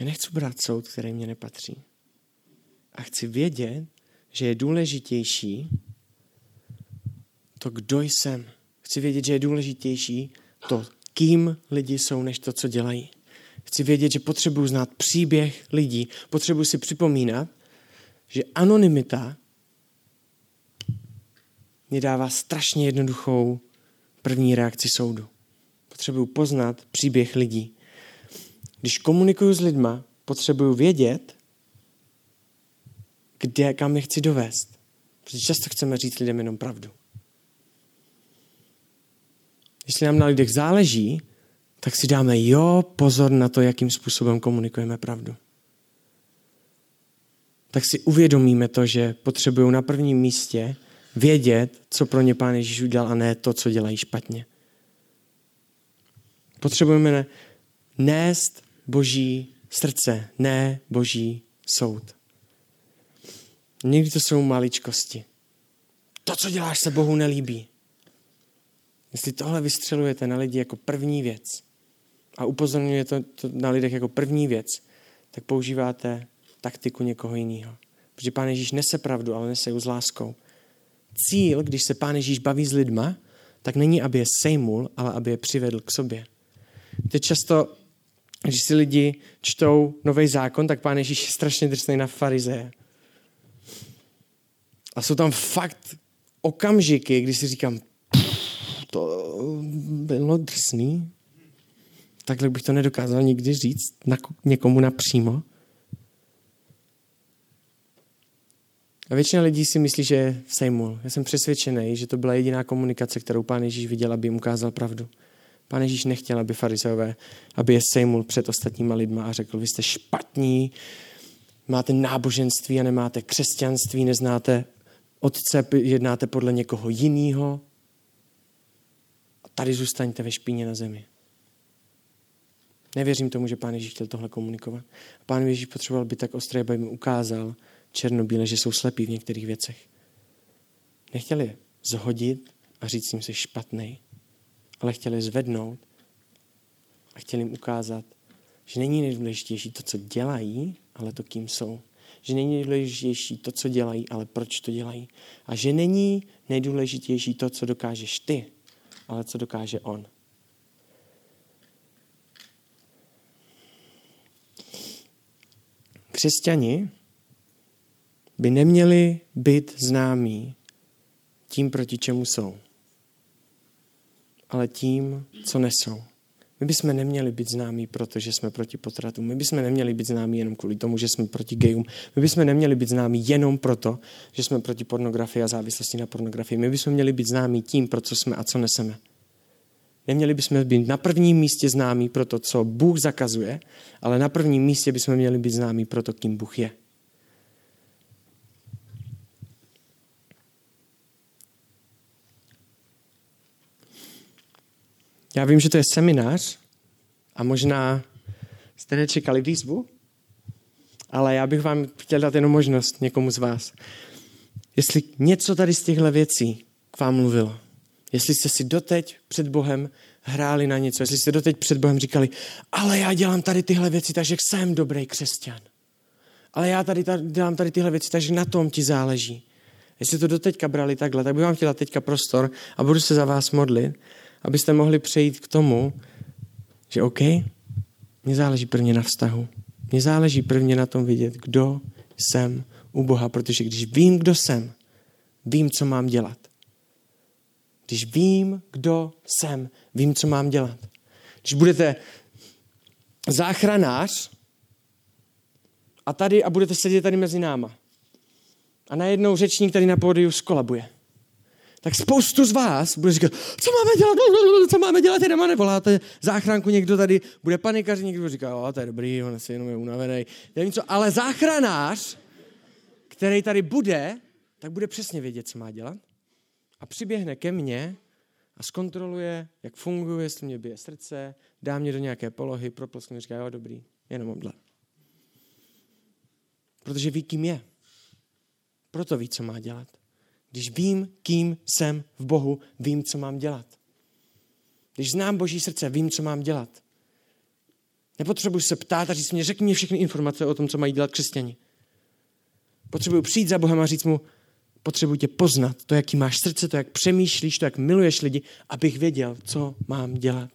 S1: Já nechci brát soud, který mě nepatří. A chci vědět, že je důležitější to, kdo jsem. Chci vědět, že je důležitější to, kým lidi jsou, než to, co dělají. Chci vědět, že potřebuji znát příběh lidí. Potřebuji si připomínat, že anonymita mi dává strašně jednoduchou první reakci soudu. Potřebuji poznat příběh lidí. Když komunikuju s lidma, potřebuju vědět, kde, kam je chci dovést. Protože často chceme říct lidem jenom pravdu. Jestli nám na lidech záleží, tak si dáme jo pozor na to, jakým způsobem komunikujeme pravdu. Tak si uvědomíme to, že potřebují na prvním místě vědět, co pro ně Pán Ježíš udělal a ne to, co dělají špatně. Potřebujeme nést boží srdce, ne boží soud. Někdy to jsou maličkosti. To, co děláš, se Bohu nelíbí. Jestli tohle vystřelujete na lidi jako první věc a upozorňujete to na lidech jako první věc, tak používáte taktiku někoho jiného. Protože Pán Ježíš nese pravdu, ale nese ji s láskou. Cíl, když se Pán Ježíš baví s lidma, tak není, aby je sejmul, ale aby je přivedl k sobě. Teď často když si lidi čtou nový zákon, tak pán Ježíš je strašně drsný na farizeje. A jsou tam fakt okamžiky, kdy si říkám, to bylo drsný. Takhle bych to nedokázal nikdy říct na někomu napřímo. A většina lidí si myslí, že sejmul. Já jsem přesvědčený, že to byla jediná komunikace, kterou pán Ježíš viděl, aby jim ukázal pravdu. Pán Ježíš nechtěl, aby farizeové, aby je sejmul před ostatníma lidma a řekl, vy jste špatní, máte náboženství a nemáte křesťanství, neznáte otce, jednáte podle někoho jiného. A tady zůstaňte ve špíně na zemi. Nevěřím tomu, že pán Ježíš chtěl tohle komunikovat. Pán Ježíš potřeboval být tak ostrý, aby mi ukázal černobíle, že jsou slepí v některých věcech. Nechtěl je zhodit a říct jim, že špatný, ale chtěl je zvednout a chtěl jim ukázat, že není nejdůležitější to, co dělají, ale to, kým jsou. Že není nejdůležitější to, co dělají, ale proč to dělají. A že není nejdůležitější to, co dokážeš ty, ale co dokáže on. Křesťani by neměli být známí tím, proti čemu jsou, ale tím, co nesou. My bychom neměli být známí, protože jsme proti potratu. My bychom neměli být známí jenom kvůli tomu, že jsme proti gejům. My bychom neměli být známí jenom proto, že jsme proti pornografii a závislosti na pornografii. My bychom měli být známí tím, pro co jsme a co neseme. Neměli bychom být na prvním místě známí pro to, co Bůh zakazuje, ale na prvním místě bychom měli být známí pro to, kým Bůh je. Já vím, že to je seminář a možná jste nečekali výzvu, ale já bych vám chtěl dát jenom možnost někomu z vás. Jestli něco tady z těchto věcí k vám mluvilo, jestli jste si doteď před Bohem hráli na něco, jestli jste doteď před Bohem říkali, ale já dělám tady tyhle věci, takže jsem dobrý křesťan. Ale já tady, tady dělám tady tyhle věci, takže na tom ti záleží. Jestli to doteďka brali takhle, tak bych vám chtěla teďka prostor a budu se za vás modlit abyste mohli přejít k tomu, že OK, mně záleží prvně na vztahu. Mně záleží prvně na tom vidět, kdo jsem u Boha, protože když vím, kdo jsem, vím, co mám dělat. Když vím, kdo jsem, vím, co mám dělat. Když budete záchranář a tady a budete sedět tady mezi náma a najednou řečník tady na pódiu skolabuje tak spoustu z vás bude říkat, co máme dělat, co máme dělat, jenom nevoláte záchranku, někdo tady bude panikař, někdo říká, jo, to je dobrý, on se jenom je unavený, nevím co, ale záchranář, který tady bude, tak bude přesně vědět, co má dělat a přiběhne ke mně a zkontroluje, jak funguje, jestli mě bije srdce, dá mě do nějaké polohy, propleskne, říká, jo, dobrý, jenom omdle. Protože ví, kým je. Proto ví, co má dělat. Když vím, kým jsem v Bohu, vím, co mám dělat. Když znám Boží srdce, vím, co mám dělat. Nepotřebuji se ptát a říct mě, řekni mi všechny informace o tom, co mají dělat křesťani. Potřebuji přijít za Bohem a říct mu, potřebuji tě poznat, to, jaký máš srdce, to, jak přemýšlíš, to, jak miluješ lidi, abych věděl, co mám dělat.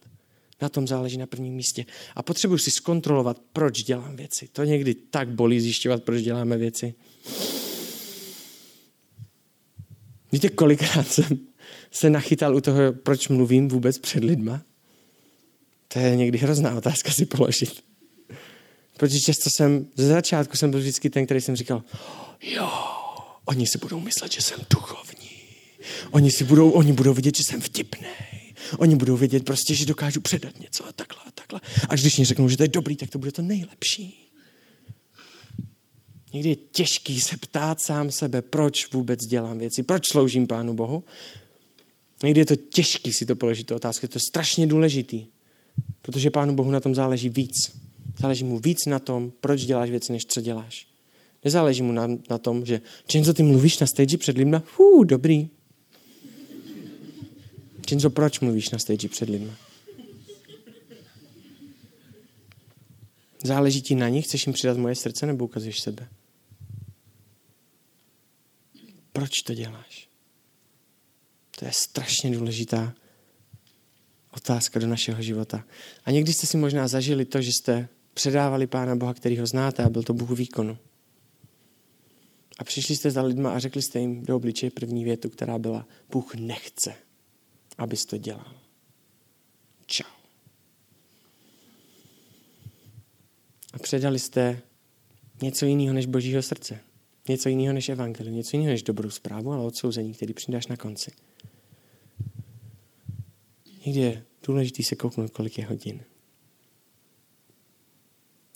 S1: Na tom záleží na prvním místě. A potřebuji si zkontrolovat, proč dělám věci. To někdy tak bolí zjišťovat, proč děláme věci. Víte, kolikrát jsem se nachytal u toho, proč mluvím vůbec před lidma? To je někdy hrozná otázka si položit. Protože často jsem, ze začátku jsem byl vždycky ten, který jsem říkal, jo, oni si budou myslet, že jsem duchovní. Oni si budou, oni budou vidět, že jsem vtipný. Oni budou vědět prostě, že dokážu předat něco a takhle a takhle. A když mi řeknou, že to je dobrý, tak to bude to nejlepší. Někdy je těžký se ptát sám sebe, proč vůbec dělám věci, proč sloužím Pánu Bohu. Někdy je to těžký si to položit, otázky. To je strašně důležitý, protože Pánu Bohu na tom záleží víc. Záleží mu víc na tom, proč děláš věci, než co děláš. Nezáleží mu na, na tom, že Čenzo, ty mluvíš na stage před lidmi? Hů, dobrý. Čenzo, proč mluvíš na stage před lidmi? Záleží ti na nich? Chceš jim přidat moje srdce nebo ukazuješ sebe? Proč to děláš? To je strašně důležitá otázka do našeho života. A někdy jste si možná zažili to, že jste předávali Pána Boha, který ho znáte a byl to Bůh výkonu. A přišli jste za lidma a řekli jste jim do obličeje první větu, která byla Bůh nechce, abys to dělal. Čau. A předali jste něco jiného než Božího srdce. Něco jiného než evangelium, něco jiného než dobrou zprávu, ale odsouzení, který přidáš na konci. Někdy je důležité se kouknout, kolik je hodin.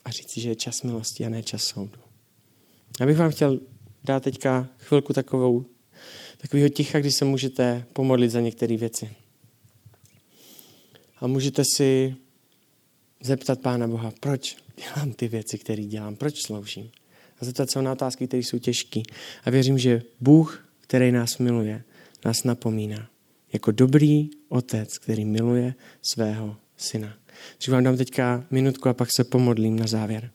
S1: A říct si, že je čas milosti a ne čas soudu. Já bych vám chtěl dát teďka chvilku takovou, takového ticha, kdy se můžete pomodlit za některé věci. A můžete si zeptat Pána Boha, proč dělám ty věci, které dělám, proč sloužím. A zeptat se na otázky, které jsou těžké. A věřím, že Bůh, který nás miluje, nás napomíná. Jako dobrý otec, který miluje svého syna. Takže vám dám teďka minutku a pak se pomodlím na závěr.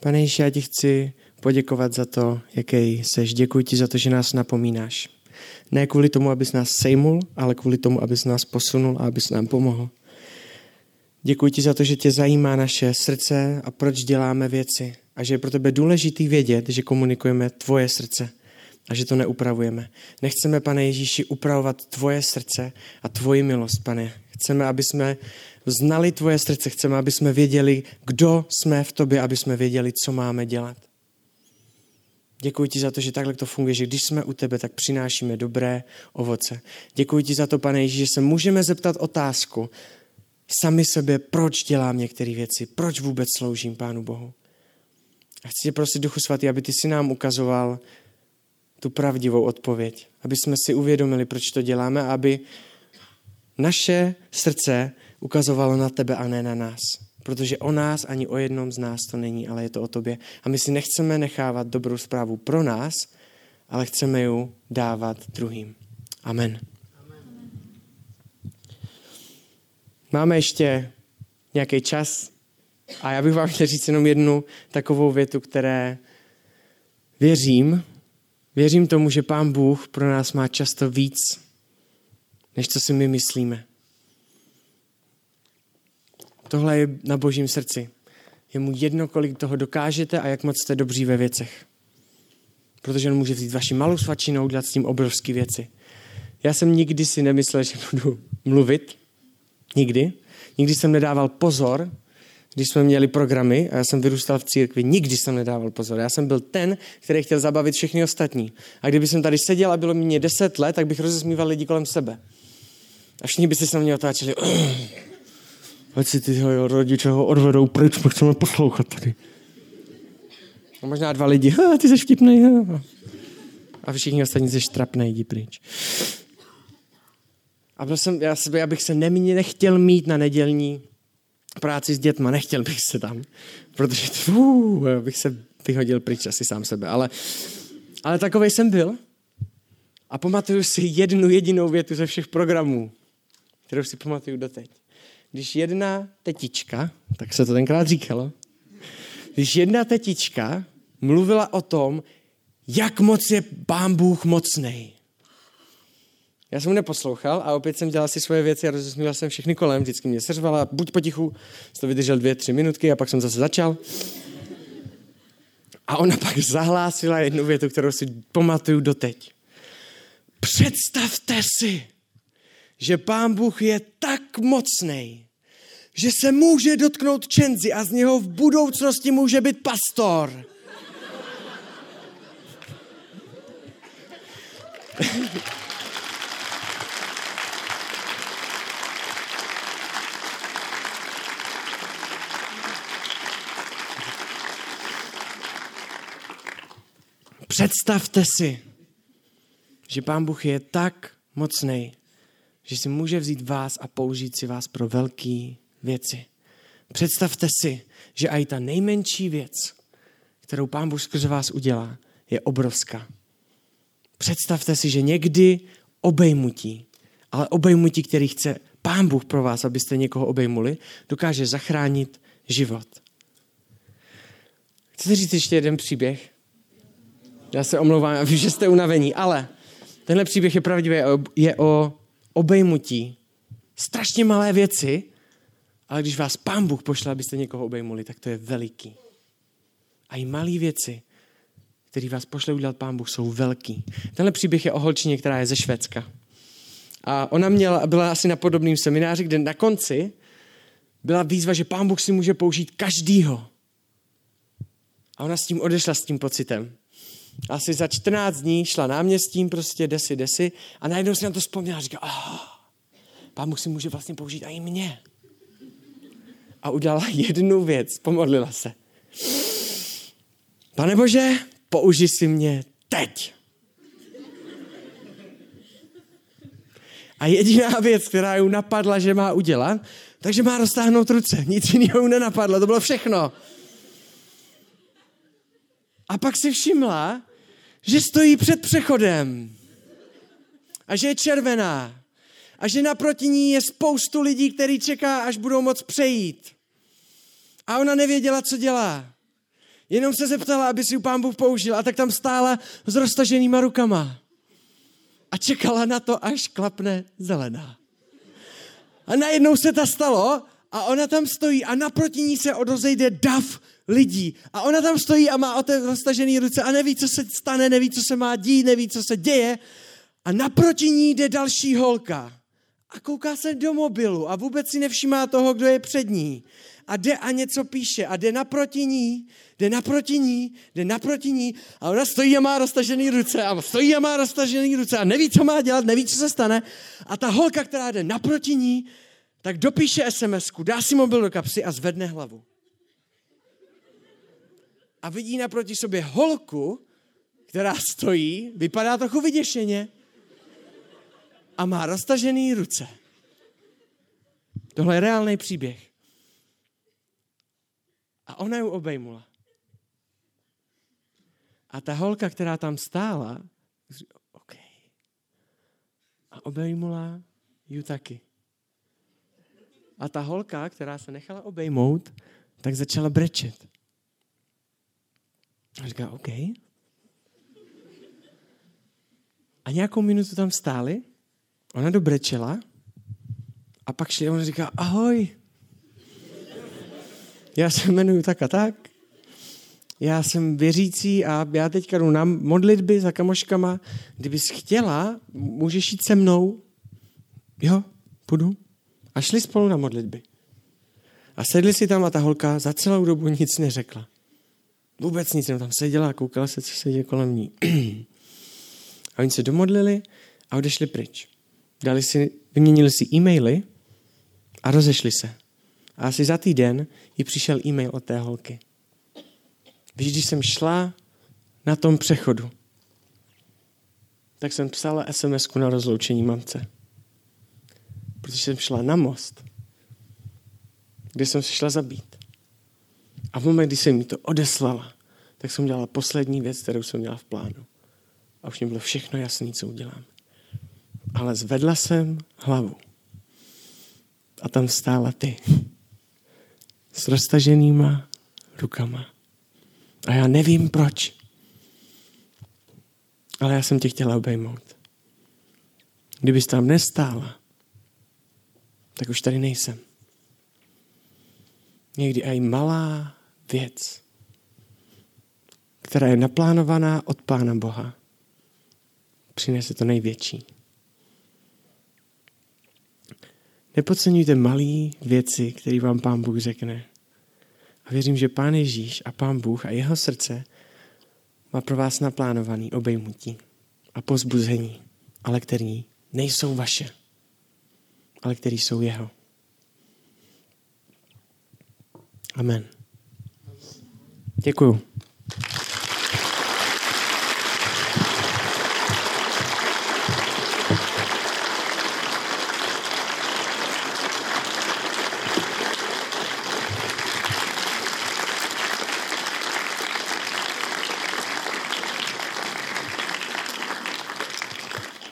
S1: Pane Ježíši, já ti chci poděkovat za to, jaký seš. Děkuji ti za to, že nás napomínáš. Ne kvůli tomu, abys nás sejmul, ale kvůli tomu, abys nás posunul a abys nám pomohl. Děkuji ti za to, že tě zajímá naše srdce a proč děláme věci. A že je pro tebe důležitý vědět, že komunikujeme tvoje srdce a že to neupravujeme. Nechceme, pane Ježíši, upravovat tvoje srdce a tvoji milost, pane. Chceme, aby jsme znali tvoje srdce, chceme, aby jsme věděli, kdo jsme v tobě, aby jsme věděli, co máme dělat. Děkuji ti za to, že takhle to funguje, že když jsme u tebe, tak přinášíme dobré ovoce. Děkuji ti za to, pane Ježíš, že se můžeme zeptat otázku sami sebe, proč dělám některé věci, proč vůbec sloužím Pánu Bohu. A chci tě prosit, Duchu Svatý, aby ty si nám ukazoval tu pravdivou odpověď, aby jsme si uvědomili, proč to děláme, aby naše srdce ukazovalo na tebe a ne na nás. Protože o nás ani o jednom z nás to není, ale je to o tobě. A my si nechceme nechávat dobrou zprávu pro nás, ale chceme ji dávat druhým. Amen. Máme ještě nějaký čas a já bych vám chtěl říct jenom jednu takovou větu, které věřím, věřím tomu, že Pán Bůh pro nás má často víc, než co si my myslíme. Tohle je na božím srdci. Je mu jedno, kolik toho dokážete a jak moc jste dobří ve věcech. Protože on může vzít vaši malou svačinu a udělat s tím obrovské věci. Já jsem nikdy si nemyslel, že budu mluvit. Nikdy. Nikdy jsem nedával pozor, když jsme měli programy a já jsem vyrůstal v církvi, nikdy jsem nedával pozor. Já jsem byl ten, který chtěl zabavit všechny ostatní. A kdyby jsem tady seděl a bylo mi deset let, tak bych rozesmíval lidi kolem sebe. A všichni by se na mě otáčeli ať si ty rodiče ho odvedou pryč, my chceme poslouchat tady. A možná dva lidi, ha, ty jsi vtipný. Ha. A všichni ostatní jsi štrapnej, jdi pryč. A byl jsem, já, já bych se nemě, nechtěl mít na nedělní práci s dětma, nechtěl bych se tam, protože uh, bych se vyhodil pryč asi sám sebe, ale, ale takovej jsem byl a pamatuju si jednu jedinou větu ze všech programů, kterou si pamatuju doteď když jedna tetička, tak se to tenkrát říkalo, když jedna tetička mluvila o tom, jak moc je pán Bůh mocný. Já jsem mu neposlouchal a opět jsem dělal si svoje věci a rozesmíval jsem všechny kolem, vždycky mě seřvala, buď potichu, jsem to vydržel dvě, tři minutky a pak jsem zase začal. A ona pak zahlásila jednu větu, kterou si pamatuju doteď. Představte si, že pán Bůh je tak mocný, že se může dotknout Čenzi a z něho v budoucnosti může být pastor. Představte si, že Pán Bůh je tak mocný, že si může vzít vás a použít si vás pro velký věci. Představte si, že i ta nejmenší věc, kterou Pán Bůh skrze vás udělá, je obrovská. Představte si, že někdy obejmutí, ale obejmutí, který chce Pán Bůh pro vás, abyste někoho obejmuli, dokáže zachránit život. Chcete říct ještě jeden příběh? Já se omlouvám, já vím, že jste unavení, ale tenhle příběh je pravdivý, je o obejmutí. Strašně malé věci, ale když vás pán Bůh pošle, abyste někoho obejmuli, tak to je veliký. A i malé věci, které vás pošle udělat pán Bůh, jsou velký. Tenhle příběh je o holčině, která je ze Švédska. A ona měla, byla asi na podobném semináři, kde na konci byla výzva, že pán Bůh si může použít každýho. A ona s tím odešla s tím pocitem. Asi za 14 dní šla náměstím, prostě desi, desi a najednou si na to vzpomněla a říká, oh, pán Bůh si může vlastně použít i mě a udělala jednu věc, pomodlila se. Pane Bože, použi si mě teď. A jediná věc, která ju napadla, že má udělat, takže má roztáhnout ruce. Nic jiného nenapadlo, to bylo všechno. A pak si všimla, že stojí před přechodem a že je červená a že naproti ní je spoustu lidí, který čeká, až budou moc přejít. A ona nevěděla, co dělá. Jenom se zeptala, aby si ju pán Bůh použil. A tak tam stála s roztaženýma rukama. A čekala na to, až klapne zelená. A najednou se ta stalo a ona tam stojí a naproti ní se odozejde dav lidí. A ona tam stojí a má roztažené ruce a neví, co se stane, neví, co se má dít, neví, co se děje. A naproti ní jde další holka. A kouká se do mobilu a vůbec si nevšímá toho, kdo je před ní. A jde a něco píše a jde naproti ní, jde naproti ní, jde naproti ní a ona stojí a má roztažený ruce a stojí a má roztažený ruce a neví, co má dělat, neví, co se stane. A ta holka, která jde naproti ní, tak dopíše sms dá si mobil do kapsy a zvedne hlavu. A vidí naproti sobě holku, která stojí, vypadá trochu vyděšeně a má roztažený ruce. Tohle je reálný příběh. A ona ju obejmula. A ta holka, která tam stála, OK. A obejmula ju taky. A ta holka, která se nechala obejmout, tak začala brečet. A říká, OK. A nějakou minutu tam stáli, ona dobrečela a pak šli a on říká, ahoj. Já se jmenuji tak a tak. Já jsem věřící a já teďka jdu na modlitby za kamoškama. Kdybys chtěla, můžeš jít se mnou. Jo, půjdu. A šli spolu na modlitby. A sedli si tam a ta holka za celou dobu nic neřekla. Vůbec nic, jenom tam seděla a koukala se, co se děje kolem ní. a oni se domodlili a odešli pryč. Dali si, vyměnili si e-maily a rozešli se. A asi za týden jí přišel e-mail od té holky. Víš, když jsem šla na tom přechodu, tak jsem psala sms na rozloučení mamce. Protože jsem šla na most, kde jsem se šla zabít. A v moment, kdy jsem mi to odeslala, tak jsem dělala poslední věc, kterou jsem měla v plánu. A už mi bylo všechno jasné, co udělám. Ale zvedla jsem hlavu. A tam stála ty s roztaženýma rukama. A já nevím proč. Ale já jsem tě chtěla obejmout. Kdybys tam nestála, tak už tady nejsem. Někdy i malá věc, která je naplánovaná od Pána Boha, přinese to největší. Nepodceňujte malé věci, které vám Pán Bůh řekne. A věřím, že Pán Ježíš a Pán Bůh a jeho srdce má pro vás naplánovaný obejmutí a pozbuzení, ale který nejsou vaše, ale který jsou jeho. Amen. Děkuju.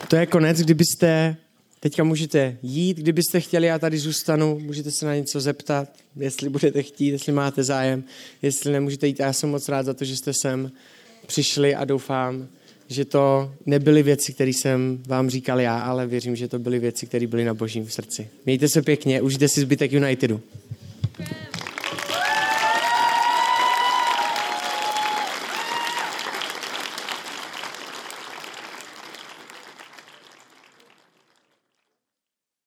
S1: To je konec, kdybyste, teďka můžete jít, kdybyste chtěli, já tady zůstanu, můžete se na něco zeptat, jestli budete chtít, jestli máte zájem, jestli nemůžete jít. Já jsem moc rád za to, že jste sem přišli a doufám, že to nebyly věci, které jsem vám říkal já, ale věřím, že to byly věci, které byly na božím srdci. Mějte se pěkně, užijte si zbytek Unitedu.